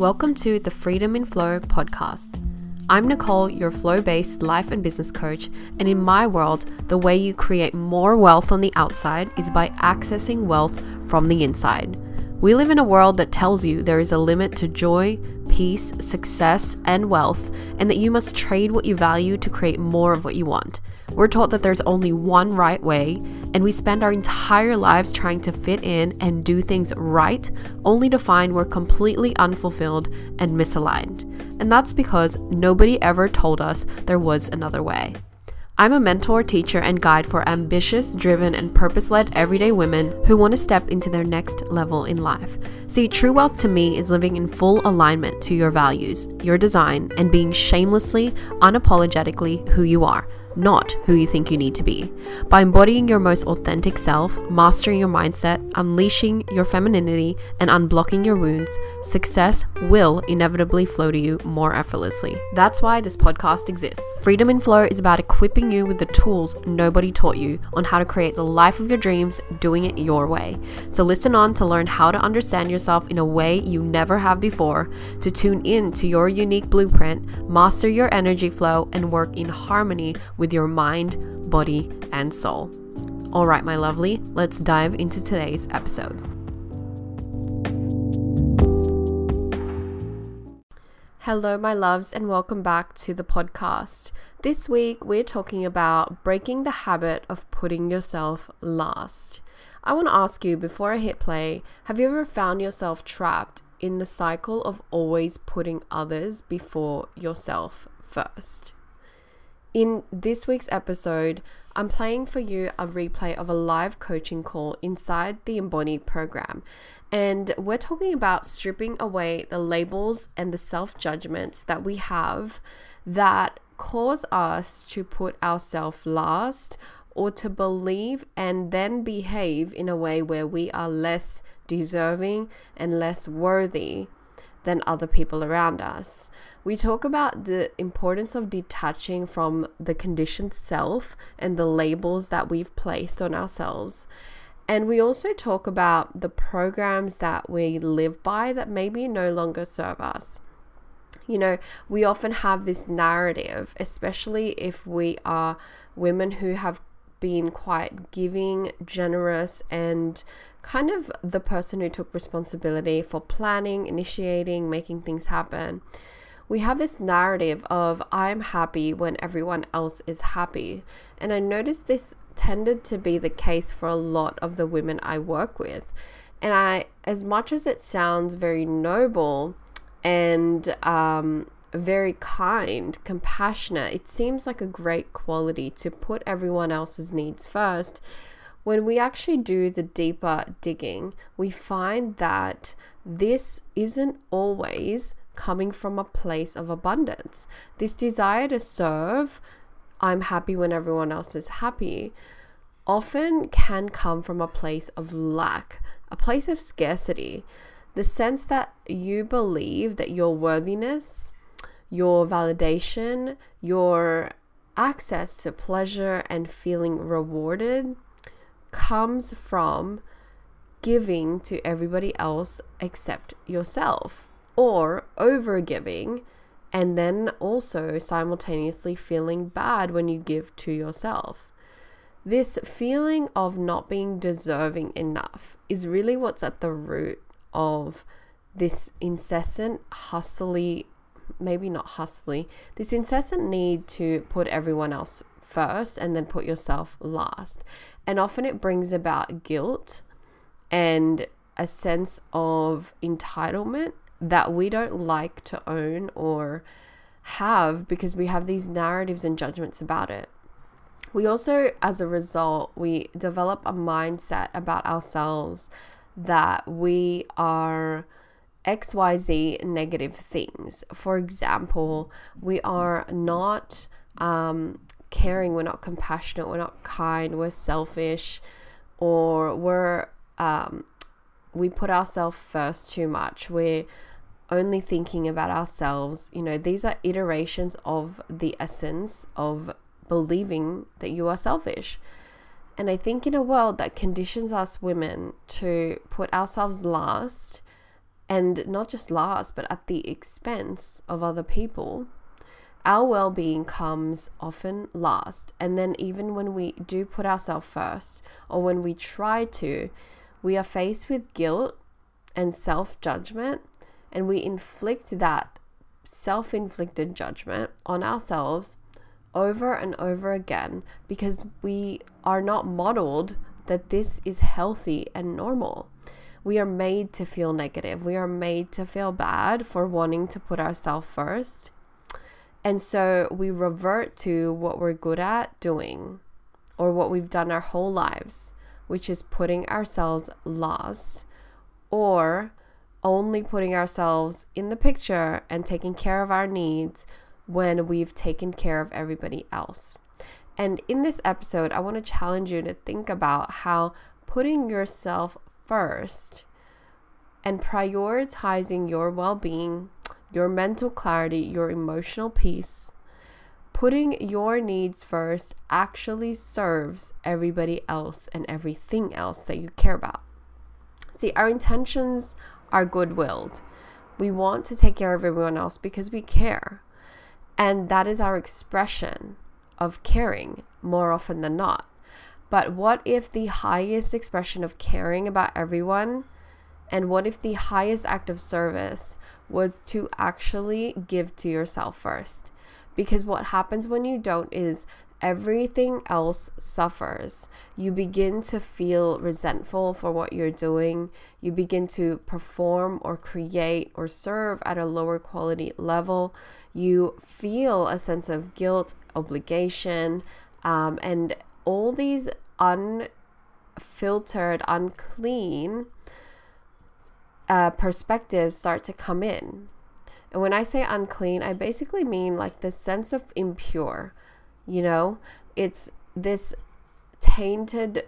Welcome to the Freedom in Flow podcast. I'm Nicole, your flow based life and business coach, and in my world, the way you create more wealth on the outside is by accessing wealth from the inside. We live in a world that tells you there is a limit to joy, peace, success, and wealth, and that you must trade what you value to create more of what you want. We're taught that there's only one right way, and we spend our entire lives trying to fit in and do things right, only to find we're completely unfulfilled and misaligned. And that's because nobody ever told us there was another way. I'm a mentor, teacher, and guide for ambitious, driven, and purpose led everyday women who want to step into their next level in life. See, true wealth to me is living in full alignment to your values, your design, and being shamelessly, unapologetically who you are not who you think you need to be. By embodying your most authentic self, mastering your mindset, unleashing your femininity, and unblocking your wounds, success will inevitably flow to you more effortlessly. That's why this podcast exists. Freedom in Flow is about equipping you with the tools nobody taught you on how to create the life of your dreams doing it your way. So listen on to learn how to understand yourself in a way you never have before, to tune in to your unique blueprint, master your energy flow, and work in harmony with your mind, body, and soul. All right, my lovely, let's dive into today's episode. Hello, my loves, and welcome back to the podcast. This week, we're talking about breaking the habit of putting yourself last. I want to ask you before I hit play have you ever found yourself trapped in the cycle of always putting others before yourself first? In this week's episode, I'm playing for you a replay of a live coaching call inside the Embody program. And we're talking about stripping away the labels and the self judgments that we have that cause us to put ourselves last or to believe and then behave in a way where we are less deserving and less worthy than other people around us. We talk about the importance of detaching from the conditioned self and the labels that we've placed on ourselves. And we also talk about the programs that we live by that maybe no longer serve us. You know, we often have this narrative, especially if we are women who have been quite giving, generous, and kind of the person who took responsibility for planning, initiating, making things happen. We have this narrative of I'm happy when everyone else is happy. And I noticed this tended to be the case for a lot of the women I work with. And I, as much as it sounds very noble and um, very kind, compassionate. It seems like a great quality to put everyone else's needs first. When we actually do the deeper digging, we find that this isn't always coming from a place of abundance. This desire to serve, I'm happy when everyone else is happy, often can come from a place of lack, a place of scarcity. The sense that you believe that your worthiness your validation, your access to pleasure and feeling rewarded comes from giving to everybody else except yourself or over giving and then also simultaneously feeling bad when you give to yourself. This feeling of not being deserving enough is really what's at the root of this incessant, hustly maybe not hustly, this incessant need to put everyone else first and then put yourself last. And often it brings about guilt and a sense of entitlement that we don't like to own or have because we have these narratives and judgments about it. We also, as a result, we develop a mindset about ourselves that we are XYZ negative things. For example, we are not um, caring, we're not compassionate, we're not kind, we're selfish, or we're um, we put ourselves first too much. We're only thinking about ourselves. You know, these are iterations of the essence of believing that you are selfish. And I think in a world that conditions us women to put ourselves last, and not just last, but at the expense of other people, our well being comes often last. And then, even when we do put ourselves first, or when we try to, we are faced with guilt and self judgment, and we inflict that self inflicted judgment on ourselves over and over again because we are not modeled that this is healthy and normal. We are made to feel negative. We are made to feel bad for wanting to put ourselves first. And so we revert to what we're good at doing or what we've done our whole lives, which is putting ourselves last or only putting ourselves in the picture and taking care of our needs when we've taken care of everybody else. And in this episode, I want to challenge you to think about how putting yourself first and prioritizing your well being, your mental clarity, your emotional peace, putting your needs first actually serves everybody else and everything else that you care about. See, our intentions are good willed. We want to take care of everyone else because we care. And that is our expression of caring more often than not. But what if the highest expression of caring about everyone and what if the highest act of service was to actually give to yourself first? Because what happens when you don't is everything else suffers. You begin to feel resentful for what you're doing. You begin to perform or create or serve at a lower quality level. You feel a sense of guilt, obligation, um, and all these unfiltered, unclean uh, perspectives start to come in. And when I say unclean, I basically mean like the sense of impure you know, it's this tainted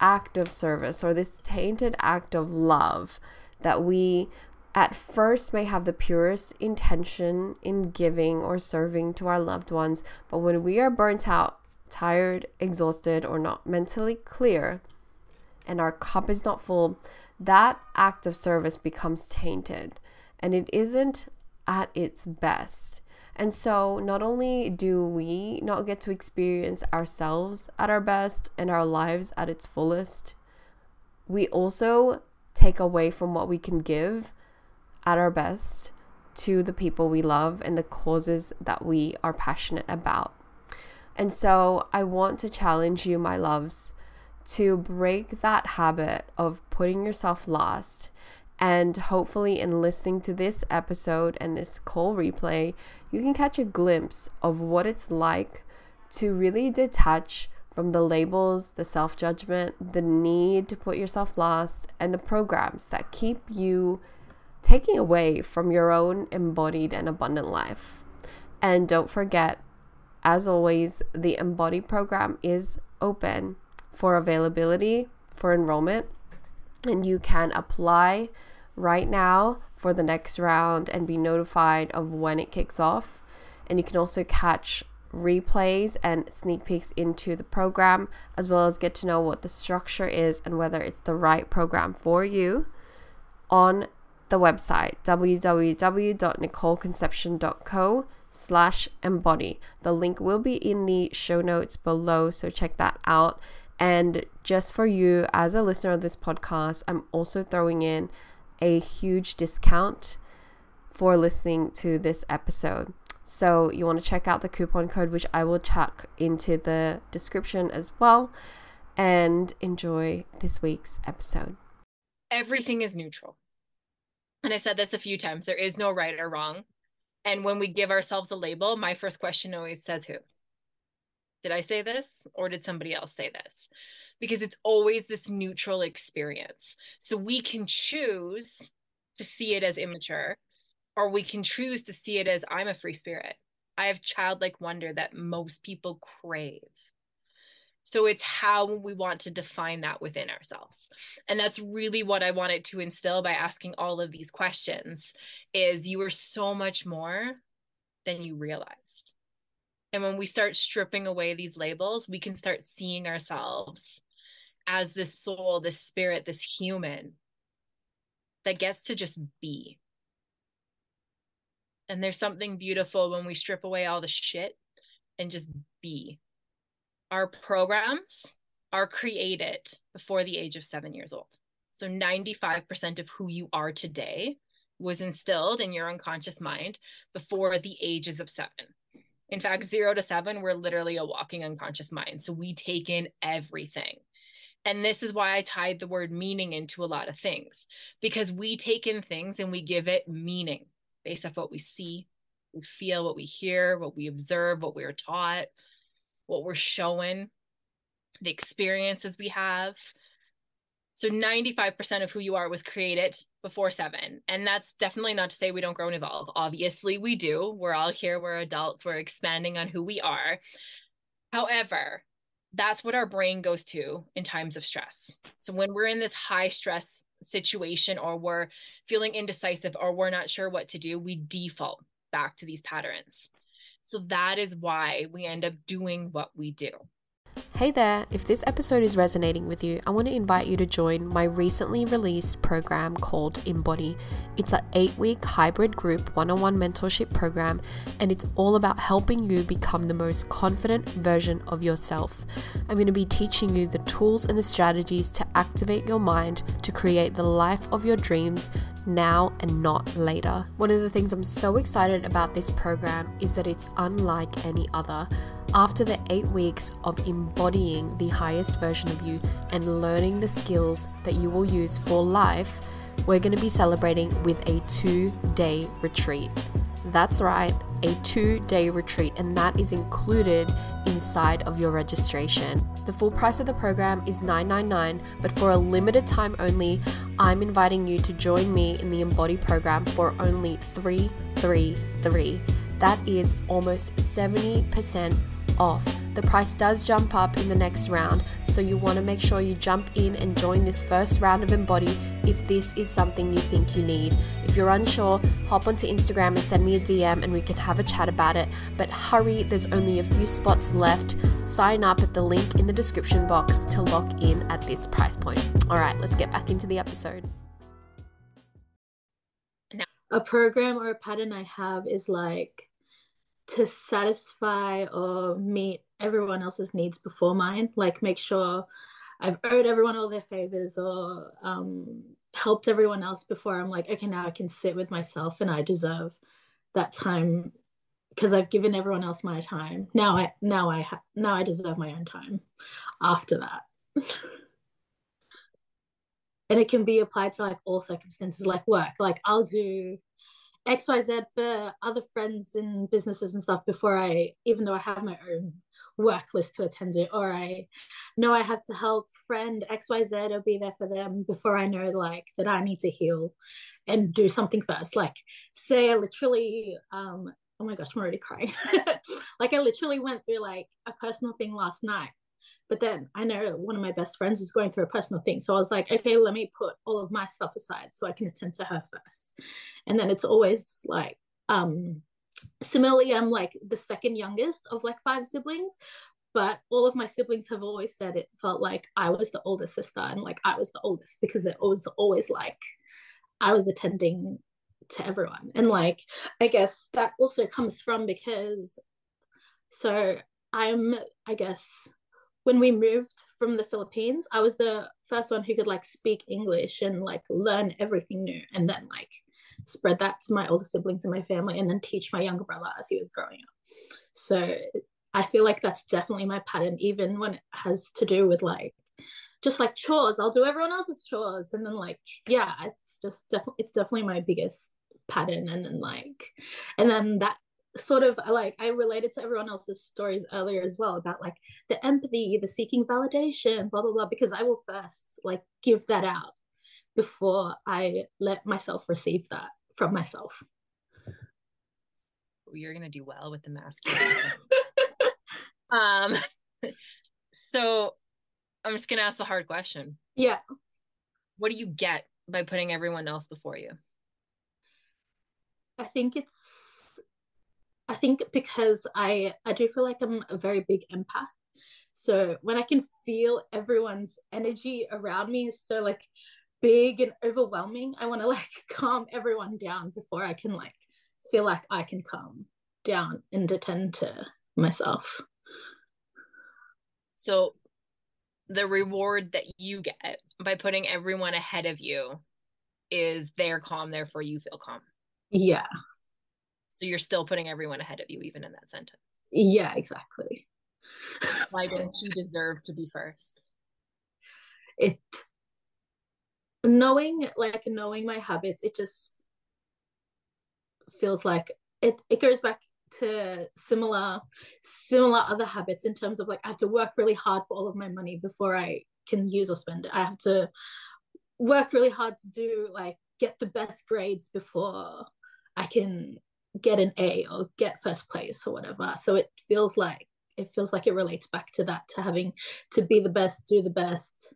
act of service or this tainted act of love that we at first may have the purest intention in giving or serving to our loved ones, but when we are burnt out, tired, exhausted, or not mentally clear, and our cup is not full, that act of service becomes tainted and it isn't at its best. And so, not only do we not get to experience ourselves at our best and our lives at its fullest, we also take away from what we can give at our best to the people we love and the causes that we are passionate about. And so, I want to challenge you, my loves, to break that habit of putting yourself last and hopefully, in listening to this episode and this call replay, you can catch a glimpse of what it's like to really detach from the labels, the self judgment, the need to put yourself last, and the programs that keep you taking away from your own embodied and abundant life. And don't forget, as always, the Embody program is open for availability for enrollment, and you can apply right now for the next round and be notified of when it kicks off. And you can also catch replays and sneak peeks into the program, as well as get to know what the structure is and whether it's the right program for you on the website www.nicoleconception.co slash embody. The link will be in the show notes below, so check that out. And just for you as a listener of this podcast, I'm also throwing in a huge discount for listening to this episode. So you want to check out the coupon code, which I will chuck into the description as well, and enjoy this week's episode. Everything is neutral. And I've said this a few times there is no right or wrong. And when we give ourselves a label, my first question always says who? Did I say this or did somebody else say this? because it's always this neutral experience. So we can choose to see it as immature, or we can choose to see it as I'm a free spirit. I have childlike wonder that most people crave. So it's how we want to define that within ourselves. And that's really what I wanted to instill by asking all of these questions is you are so much more than you realize. And when we start stripping away these labels, we can start seeing ourselves as this soul, this spirit, this human that gets to just be. And there's something beautiful when we strip away all the shit and just be. Our programs are created before the age of seven years old. So 95% of who you are today was instilled in your unconscious mind before the ages of seven. In fact, zero to seven, we're literally a walking unconscious mind. So we take in everything. And this is why I tied the word meaning into a lot of things because we take in things and we give it meaning based off what we see, we feel, what we hear, what we observe, what we're taught, what we're showing, the experiences we have. So 95% of who you are was created before seven. And that's definitely not to say we don't grow and evolve. Obviously, we do. We're all here, we're adults, we're expanding on who we are. However, that's what our brain goes to in times of stress. So when we're in this high stress situation or we're feeling indecisive or we're not sure what to do, we default back to these patterns. So that is why we end up doing what we do. Hey there, if this episode is resonating with you, I want to invite you to join my recently released program called Embody. It's an eight week hybrid group one on one mentorship program, and it's all about helping you become the most confident version of yourself. I'm going to be teaching you the tools and the strategies to activate your mind to create the life of your dreams now and not later. One of the things I'm so excited about this program is that it's unlike any other. After the eight weeks of embodying the highest version of you and learning the skills that you will use for life, we're going to be celebrating with a two day retreat. That's right, a two day retreat, and that is included inside of your registration. The full price of the program is 999, but for a limited time only, I'm inviting you to join me in the Embody program for only 333. That is almost 70% off. The price does jump up in the next round, so you want to make sure you jump in and join this first round of Embody if this is something you think you need. If you're unsure, hop onto Instagram and send me a DM and we can have a chat about it. But hurry, there's only a few spots left. Sign up at the link in the description box to lock in at this price point. All right, let's get back into the episode. Now a program or a pattern I have is like to satisfy or meet everyone else's needs before mine like make sure i've owed everyone all their favors or um, helped everyone else before i'm like okay now i can sit with myself and i deserve that time because i've given everyone else my time. Now i now i ha- now i deserve my own time after that. And it can be applied to like all circumstances like work. Like i'll do xyz for other friends and businesses and stuff before i even though i have my own work list to attend to or i know i have to help friend xyz or be there for them before i know like that i need to heal and do something first. Like say i literally um oh my gosh i'm already crying. Like i literally went through like a personal thing last night but then I know one of my best friends is going through a personal thing. So I was like, okay, let me put all of my stuff aside so I can attend to her first. And then it's always like, um, similarly, I'm like the second youngest of like five siblings, but all of my siblings have always said it felt like I was the oldest sister and like I was the oldest because it was always like I was attending to everyone. And like, I guess that also comes from because so I'm, I guess, when we moved from the Philippines, I was the first one who could like speak English and like learn everything new and then like spread that to my older siblings and my family and then teach my younger brother as he was growing up. So I feel like that's definitely my pattern, even when it has to do with like just like chores. I'll do everyone else's chores and then like yeah, it's just definitely it's definitely my biggest pattern and then like and then that sort of like I related to everyone else's stories earlier as well about like the empathy, the seeking validation, blah blah blah, because I will first like give that out before I let myself receive that from myself. You're gonna do well with the masculine. um so I'm just gonna ask the hard question. Yeah. What do you get by putting everyone else before you? I think it's I think because I I do feel like I'm a very big empath. So when I can feel everyone's energy around me, is so like big and overwhelming. I want to like calm everyone down before I can like feel like I can calm down and attend to myself. So the reward that you get by putting everyone ahead of you is they're calm, therefore you feel calm. Yeah. So you're still putting everyone ahead of you, even in that sentence. Yeah, exactly. Why don't you deserve to be first? It knowing like knowing my habits, it just feels like it it goes back to similar similar other habits in terms of like I have to work really hard for all of my money before I can use or spend it. I have to work really hard to do like get the best grades before I can get an A or get first place or whatever. So it feels like it feels like it relates back to that to having to be the best, do the best,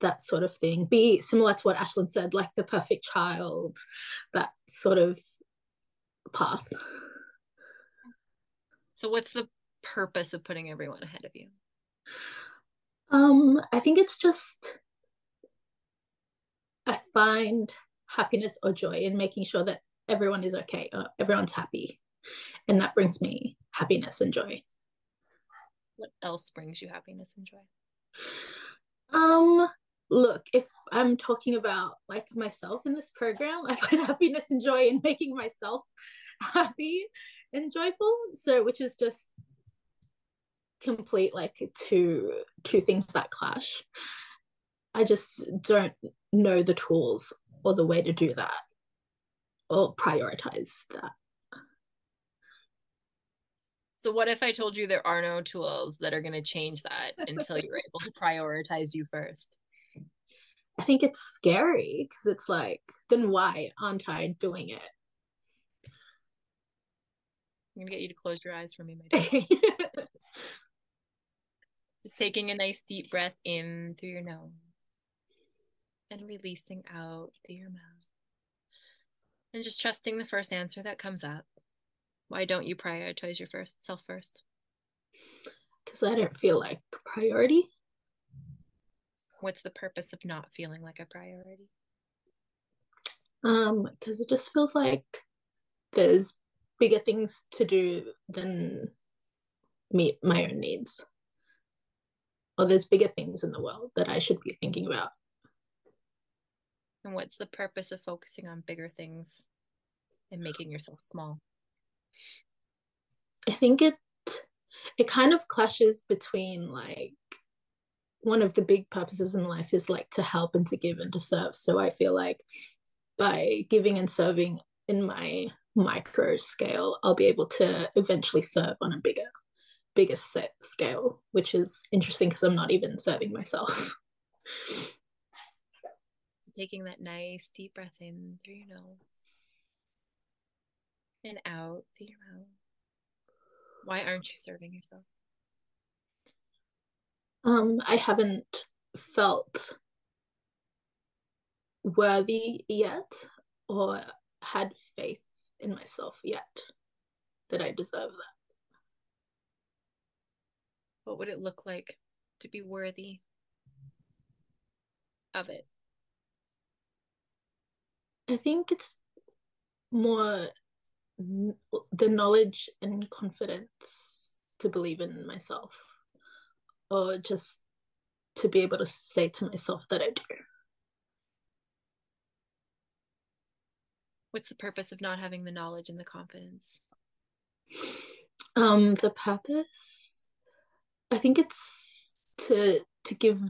that sort of thing. Be similar to what Ashlyn said, like the perfect child, that sort of path. So what's the purpose of putting everyone ahead of you? Um, I think it's just I find happiness or joy in making sure that everyone is okay everyone's happy. And that brings me happiness and joy. What else brings you happiness and joy? Um, look, if I'm talking about like myself in this program, I find happiness and joy in making myself happy and joyful. So, which is just complete like two two things that clash. I just don't know the tools or the way to do that or prioritize that. So what if I told you there are no tools that are going to change that until you're able to prioritize you first? I think it's scary because it's like, then why aren't I doing it? I'm gonna get you to close your eyes for me, my dear. Just taking a nice deep breath in through your nose and releasing out through your mouth. And just trusting the first answer that comes up. Why don't you prioritize your first self first? Because I don't feel like a priority. What's the purpose of not feeling like a priority? Um, because it just feels like there's bigger things to do than meet my own needs. Or there's bigger things in the world that I should be thinking about. And what's the purpose of focusing on bigger things and making yourself small? I think it it kind of clashes between like one of the big purposes in life is like to help and to give and to serve. So I feel like by giving and serving in my micro scale, I'll be able to eventually serve on a bigger, bigger set scale, which is interesting because I'm not even serving myself. Taking that nice deep breath in through your nose and out through your mouth. Why aren't you serving yourself? Um, I haven't felt worthy yet or had faith in myself yet that I deserve that. What would it look like to be worthy of it? I think it's more the knowledge and confidence to believe in myself or just to be able to say to myself that I do. What's the purpose of not having the knowledge and the confidence? Um, the purpose, I think it's to to give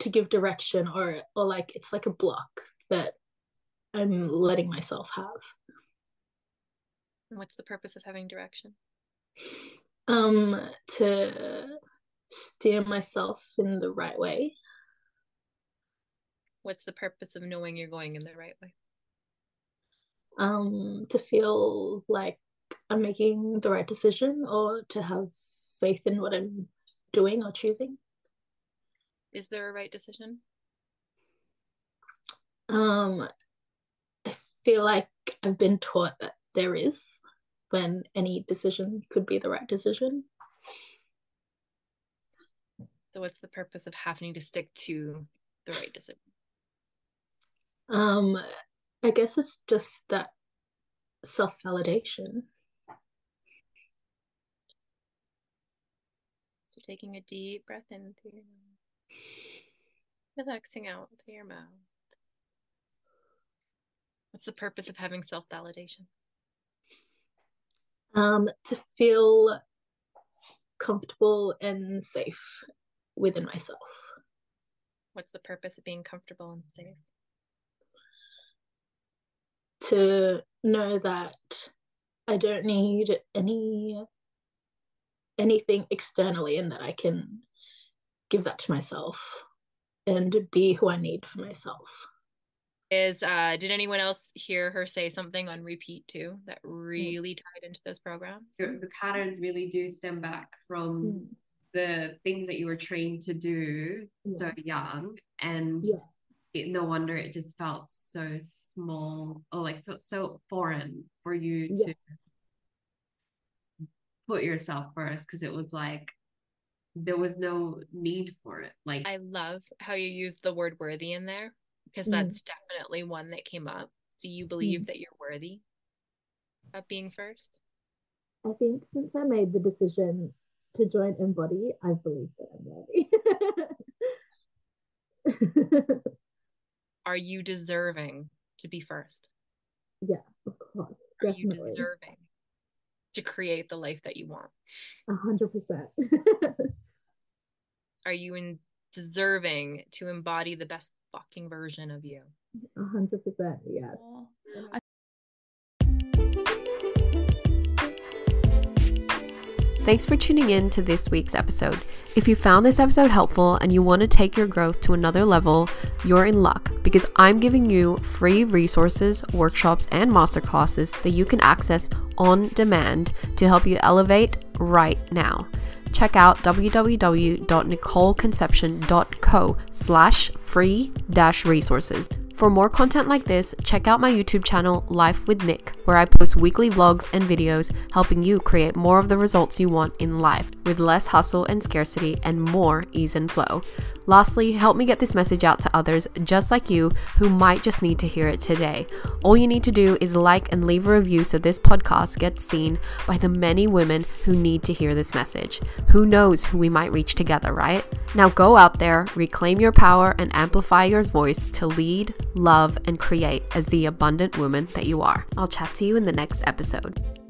to give direction or or like it's like a block that I'm letting myself have. And what's the purpose of having direction? Um, to steer myself in the right way. What's the purpose of knowing you're going in the right way? Um, to feel like I'm making the right decision or to have faith in what I'm doing or choosing. Is there a right decision? Um, feel like I've been taught that there is when any decision could be the right decision. So, what's the purpose of having to stick to the right decision? Um, I guess it's just that self validation. So taking a deep breath in through your nose, relaxing out through your mouth. What's the purpose of having self validation? Um, to feel comfortable and safe within myself. What's the purpose of being comfortable and safe? To know that I don't need any anything externally and that I can give that to myself and be who I need for myself. Is uh did anyone else hear her say something on repeat too that really mm. tied into this program? So the patterns really do stem back from mm. the things that you were trained to do yeah. so young and yeah. it, no wonder it just felt so small or like felt so foreign for you yeah. to put yourself first because it was like there was no need for it like i love how you used the word worthy in there because mm. that's definitely one that came up do you believe mm. that you're worthy of being first i think since i made the decision to join embody i believe that i'm worthy are you deserving to be first yeah of course are you deserving to create the life that you want. A hundred percent. Are you in deserving to embody the best fucking version of you? A hundred percent, yes. Thanks for tuning in to this week's episode. If you found this episode helpful and you want to take your growth to another level, you're in luck because I'm giving you free resources, workshops, and masterclasses that you can access on demand to help you elevate right now. Check out www.nicoleconception.co slash free dash resources for more content like this, check out my YouTube channel, Life with Nick, where I post weekly vlogs and videos helping you create more of the results you want in life with less hustle and scarcity and more ease and flow. Lastly, help me get this message out to others just like you who might just need to hear it today. All you need to do is like and leave a review so this podcast gets seen by the many women who need to hear this message. Who knows who we might reach together, right? Now go out there, reclaim your power, and amplify your voice to lead, love, and create as the abundant woman that you are. I'll chat to you in the next episode.